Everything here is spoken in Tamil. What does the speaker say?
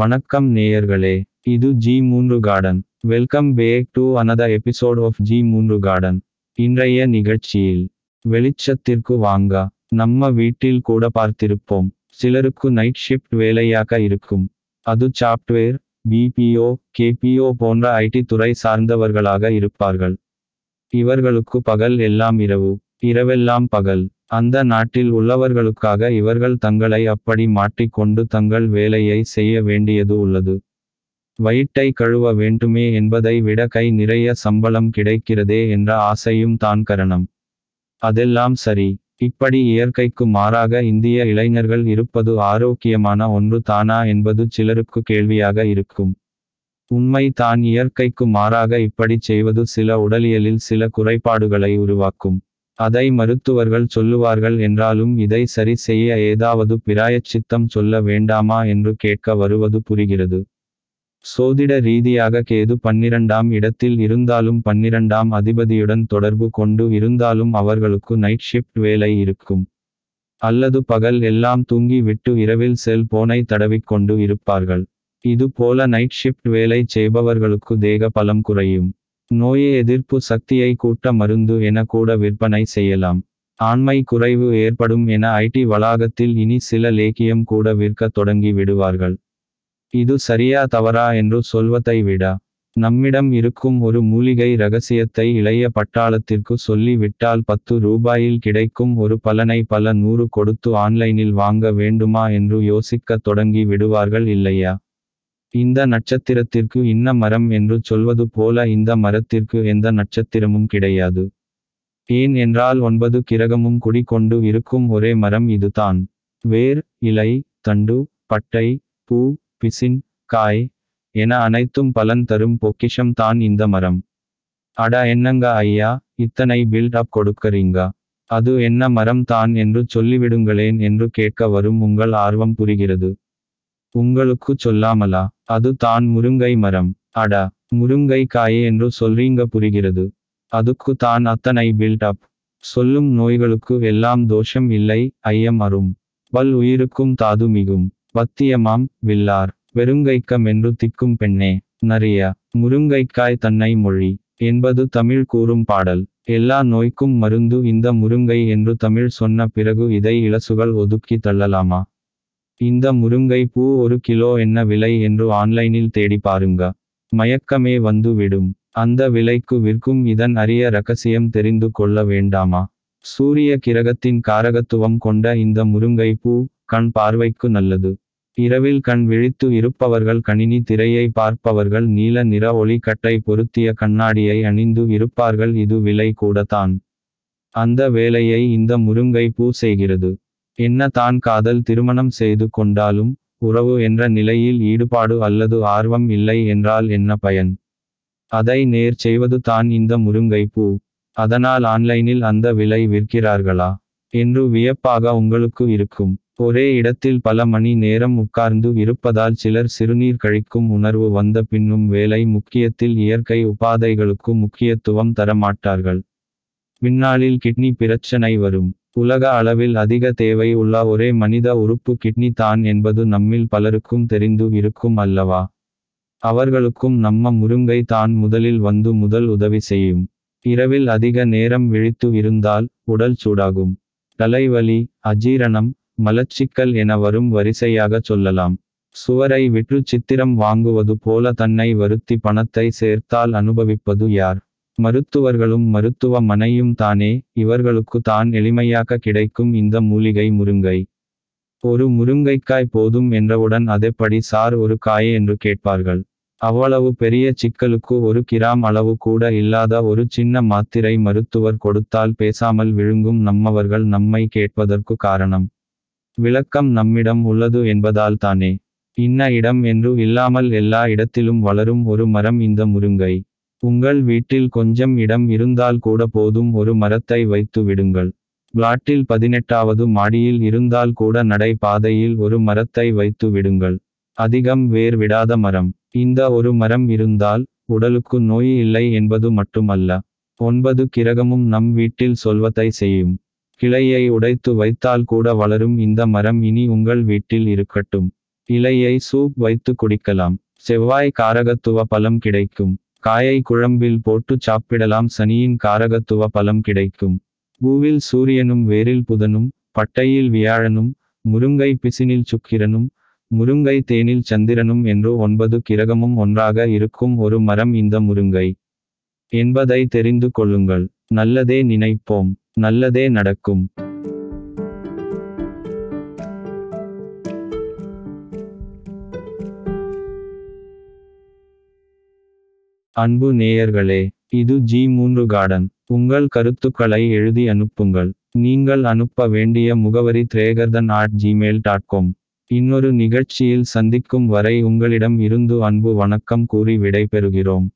வணக்கம் நேயர்களே இது ஜி மூன்று garden. Welcome back to another episode of G மூன்று கார்டன். இன்றைய நிகழ்ச்சியில் வெளிச்சத்திற்கு வாங்க நம்ம வீட்டில் கூட பார்த்திருப்போம். சிலருக்கு நைட் ஷிஃப்ட் வேலையாக இருக்கும். அது சாஃப்ட்வேர் பிபிஓ கேபிஓ போன்ற ஐடி துறை சார்ந்தவர்களாக இருப்பார்கள். இவர்களுக்கு பகல் எல்லாம் இரவு. இரவெல்லாம் பகல். அந்த நாட்டில் உள்ளவர்களுக்காக இவர்கள் தங்களை அப்படி மாட்டிக்கொண்டு தங்கள் வேலையை செய்ய வேண்டியது உள்ளது. வயிற்றை கழுவ வேண்டுமே என்பதை விட கை நிறைய சம்பளம் கிடைக்கிறதே என்ற ஆசையும் தான் கரணம். அதெல்லாம் சரி. இப்படி இயற்கைக்கு மாறாக இந்திய இளைஞர்கள் இருப்பது ஆரோக்கியமான ஒன்று தானா என்பது சிலருக்கு கேள்வியாக இருக்கும். உண்மை தான் இயற்கைக்கு மாறாக இப்படி செய்வது சில உடலியலில் சில குறைபாடுகளை உருவாக்கும். அதை மருத்துவர்கள் சொல்லுவார்கள் என்றாலும் இதை சரி செய்ய ஏதாவது பிராயச்சித்தம் சொல்ல வேண்டாமா என்று கேட்க வருவது புரிகிறது. சோதிட ரீதியாக கேது பன்னிரண்டாம் இடத்தில் இருந்தாலும் பன்னிரண்டாம் அதிபதியுடன் தொடர்பு கொண்டு இருந்தாலும் அவர்களுக்கு நைட் ஷிஃப்ட் வேலை இருக்கும். அல்லது பகல் எல்லாம் தூங்கி விட்டு இரவில் செல் போனை தடவிக்கொண்டு இருப்பார்கள். இது போல நைட் ஷிஃப்ட் வேலை செய்பவர்களுக்கு தேக பலம் குறையும். நோயை எதிர்ப்பு சக்தியை கூட்ட மருந்து என கூட விற்பனை செய்யலாம். ஆண்மை குறைவு ஏற்படும் என ஐடி வளாகத்தில் இனி சில லேக்கியம் கூட விற்க தொடங்கி விடுவார்கள். இது சரியா தவறா என்று சொல்வதை விட நம்மிடம் இருக்கும் ஒரு மூலிகை ரகசியத்தை இளைய பட்டாளத்திற்கு சொல்லி விட்டால் பத்து ரூபாயில் கிடைக்கும் ஒரு பலனை பல நூறு கொடுத்து ஆன்லைனில் வாங்க வேண்டுமா என்று யோசிக்க தொடங்கி விடுவார்கள் இல்லையா? இந்த நட்சத்திரத்திற்கு இன்ன மரம் என்று சொல்வது போல இந்த மரத்திற்கு எந்த நட்சத்திரமும் கிடையாது. ஏன் என்றால் ஒன்பது கிரகமும் குடிகொண்டு இருக்கும் ஒரே மரம் இதுதான். வேர் இலை தண்டு பட்டை பூ பிசின் காய் என அனைத்தும் பலன் தரும் பொக்கிஷம் தான் இந்த மரம். அட என்னங்க ஐயா இத்தனை பில்ட் அப் கொடுக்கறீங்க? அது என்ன மரம் தான் என்று சொல்லிவிடுங்களேன் என்று கேட்க வரும் உங்கள் ஆர்வம் புரிகிறது. உங்களுக்கு சொல்லாமலா? அது தான் முருங்கை மரம். அட முருங்கை காயே என்று சொல்றீங்க புரிகிறது. அதுக்கு தான் அத்தனை பில்ட் அப் சொல்லும் நோய்களுக்கு எல்லாம் தோஷம் இல்லை ஐயம் அரும். வல் உயிருக்கும் தாது மிகும். பத்தியமாம் வில்லார். வெறுங்கைக்கம் என்று திக்கும் பெண்ணே. நறிய முருங்கைக்காய் தன்னை மொழி. என்பது தமிழ் கூறும் பாடல். எல்லா நோய்க்கும் மருந்து இந்த முருங்கை என்று தமிழ் சொன்ன பிறகு இதை இலசுகள் ஒதுக்கி தள்ளலாமா? இந்த முருங்கை பூ ஒரு கிலோ என்ன விலை என்று ஆன்லைனில் தேடி பாருங்க. மயக்கமே வந்து விடும். அந்த விலைக்கு விற்கும் இதன் அரிய ரகசியம் தெரிந்து கொள்ள வேண்டாமா? சூரிய கிரகத்தின் காரகத்துவம் கொண்ட இந்த முருங்கை பூ கண் பார்வைக்கு நல்லது. இரவில் கண் விழித்து இருப்பவர்கள் கணினி திரையை பார்ப்பவர்கள் நீல நிற ஒளிக்கட்டை பொருத்திய கண்ணாடியை அணிந்து இருப்பார்கள் இது விலை கூடத்தான் அந்த வேலையை இந்த முருங்கை பூ செய்கிறது. என்ன தான் காதல் திருமணம் செய்து கொண்டாலும் உறவு என்ற நிலையில் ஈடுபாடு அல்லது ஆர்வம் இல்லை என்றால் என்ன பயன்? அதை நேர் செய்வது தான் இந்த முருங்கை பூ அதனால் ஆன்லைனில் அந்த விலை விற்கிறார்களா? என்று வியப்பாக உங்களுக்கு இருக்கும். ஒரே இடத்தில் பல மணி நேரம் உட்கார்ந்து இருப்பதால் சிலர் சிறுநீர் கழிக்கும் உணர்வு வந்த பின்னும் வேலை முக்கியத்தில் இயற்கை உபாதைகளுக்கு முக்கியத்துவம் தரமாட்டார்கள். பின்னாளில் கிட்னி பிரச்சனை வரும். உலக அளவில் அதிக தேவை உள்ள ஒரே மனித உறுப்பு கிட்னி தான் என்பது நம்மில் பலருக்கும் தெரிந்து இருக்கும் அல்லவா? அவர்களுக்கும் நம்ம முருங்கை தான் முதலில் வந்து முதல் உதவி செய்யும். இரவில் அதிக நேரம் விழித்து இருந்தால் உடல் சூடாகும். தலைவலி அஜீரணம் மலச்சிக்கல் என வரும் வரிசையாக சொல்லலாம். சுவரை விற்று சித்திரம் வாங்குவது போல தன்னை வருத்தி பணத்தை சேர்த்தால் அனுபவிப்பது யார்? மருத்துவர்களும் மருத்துவமனையும் தானே இவர்களுக்கு தான் எளிமையாக கிடைக்கும் இந்த மூலிகை முருங்கை. ஒரு முருங்கைக்காய் போதும் என்றவுடன் அதெப்படி சார் ஒரு காயே என்று கேட்பார்கள். அவ்வளவு பெரிய சிக்கலுக்கு ஒரு கிராம் அளவு கூட இல்லாத ஒரு சின்ன மாத்திரை மருத்துவர் கொடுத்தால் பேசாமல் விழுங்கும் நம்மவர்கள் நம்மை கேட்பதற்கு காரணம். விளக்கம் நம்மிடம் உள்ளது என்பதால் தானே. இன்ன இடம் என்று இல்லாமல் எல்லா இடத்திலும் வளரும் ஒரு மரம் இந்த முருங்கை. உங்கள் வீட்டில் கொஞ்சம் இடம் இருந்தால் கூட போதும் ஒரு மரத்தை வைத்து விடுங்கள். பிளாட்டில் பதினெட்டாவது மாடியில் இருந்தால் கூட நடை பாதையில் ஒரு மரத்தை வைத்து விடுங்கள். அதிகம் வேர் விடாத மரம். இந்த ஒரு மரம் இருந்தால் உடலுக்கு நோய் இல்லை என்பது மட்டுமல்ல. ஒன்பது கிரகமும் நம் வீட்டில் சொல்வதை செய்யும். கிளையை உடைத்து வைத்தால் கூட வளரும். இந்த மரம் இனி உங்கள் வீட்டில் இருக்கட்டும். இலையை சூப் வைத்து குடிக்கலாம். செவ்வாய் காரகத்துவ பலம் கிடைக்கும். காயை குழம்பில் போட்டு சாப்பிடலாம். சனியின் காரகத்துவ பலம் கிடைக்கும். பூவில் சூரியனும் வேரில் புதனும் பட்டையில் வியாழனும் முருங்கை பிசினில் சுக்கிரனும் முருங்கை தேனில் சந்திரனும் என்று ஒன்பது கிரகமும் ஒன்றாக இருக்கும் ஒரு மரம் இந்த முருங்கை. என்பதை தெரிந்து கொள்ளுங்கள். நல்லதே நினைப்போம். நல்லதே நடக்கும். அன்பு நேயர்களே இது ஜி மூன்று கார்டன். உங்கள் கருத்துக்களை எழுதி அனுப்புங்கள். நீங்கள் அனுப்ப வேண்டிய முகவரி திரேகர்தன் அட் ஜிமெயில் டாட் காம் இன்னொரு நிகழ்ச்சியில் சந்திக்கும் வரை உங்களிடம் இருந்து அன்பு வணக்கம் கூறி விடைபெறுகிறோம்.